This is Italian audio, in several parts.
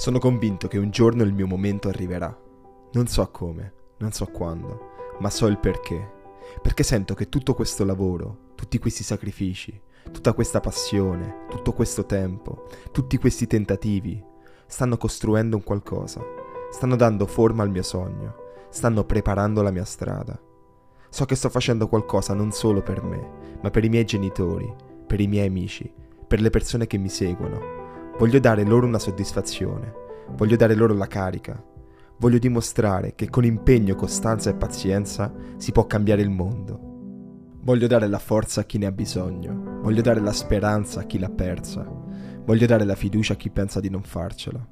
Sono convinto che un giorno il mio momento arriverà. Non so come, non so quando, ma so il perché. Perché sento che tutto questo lavoro, tutti questi sacrifici, tutta questa passione, tutto questo tempo, tutti questi tentativi, stanno costruendo un qualcosa, stanno dando forma al mio sogno, stanno preparando la mia strada. So che sto facendo qualcosa non solo per me, ma per i miei genitori, per i miei amici, per le persone che mi seguono, Voglio dare loro una soddisfazione, voglio dare loro la carica, voglio dimostrare che con impegno, costanza e pazienza si può cambiare il mondo. Voglio dare la forza a chi ne ha bisogno, voglio dare la speranza a chi l'ha persa, voglio dare la fiducia a chi pensa di non farcela.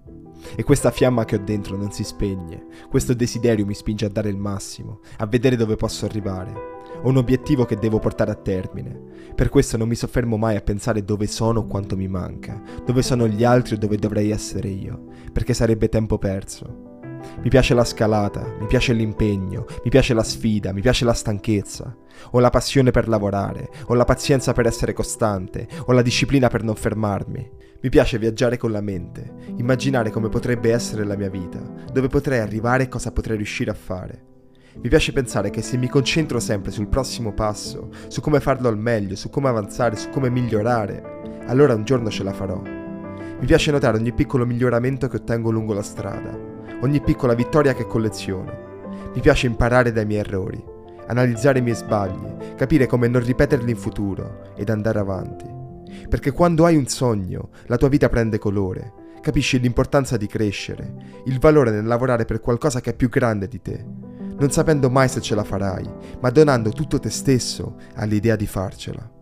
E questa fiamma che ho dentro non si spegne, questo desiderio mi spinge a dare il massimo, a vedere dove posso arrivare, ho un obiettivo che devo portare a termine. Per questo non mi soffermo mai a pensare dove sono o quanto mi manca, dove sono gli altri o dove dovrei essere io, perché sarebbe tempo perso. Mi piace la scalata, mi piace l'impegno, mi piace la sfida, mi piace la stanchezza. Ho la passione per lavorare, ho la pazienza per essere costante, ho la disciplina per non fermarmi. Mi piace viaggiare con la mente, immaginare come potrebbe essere la mia vita, dove potrei arrivare e cosa potrei riuscire a fare. Mi piace pensare che se mi concentro sempre sul prossimo passo, su come farlo al meglio, su come avanzare, su come migliorare, allora un giorno ce la farò. Mi piace notare ogni piccolo miglioramento che ottengo lungo la strada, ogni piccola vittoria che colleziono. Mi piace imparare dai miei errori, analizzare i miei sbagli, capire come non ripeterli in futuro ed andare avanti. Perché quando hai un sogno, la tua vita prende colore, capisci l'importanza di crescere, il valore nel lavorare per qualcosa che è più grande di te non sapendo mai se ce la farai, ma donando tutto te stesso all'idea di farcela.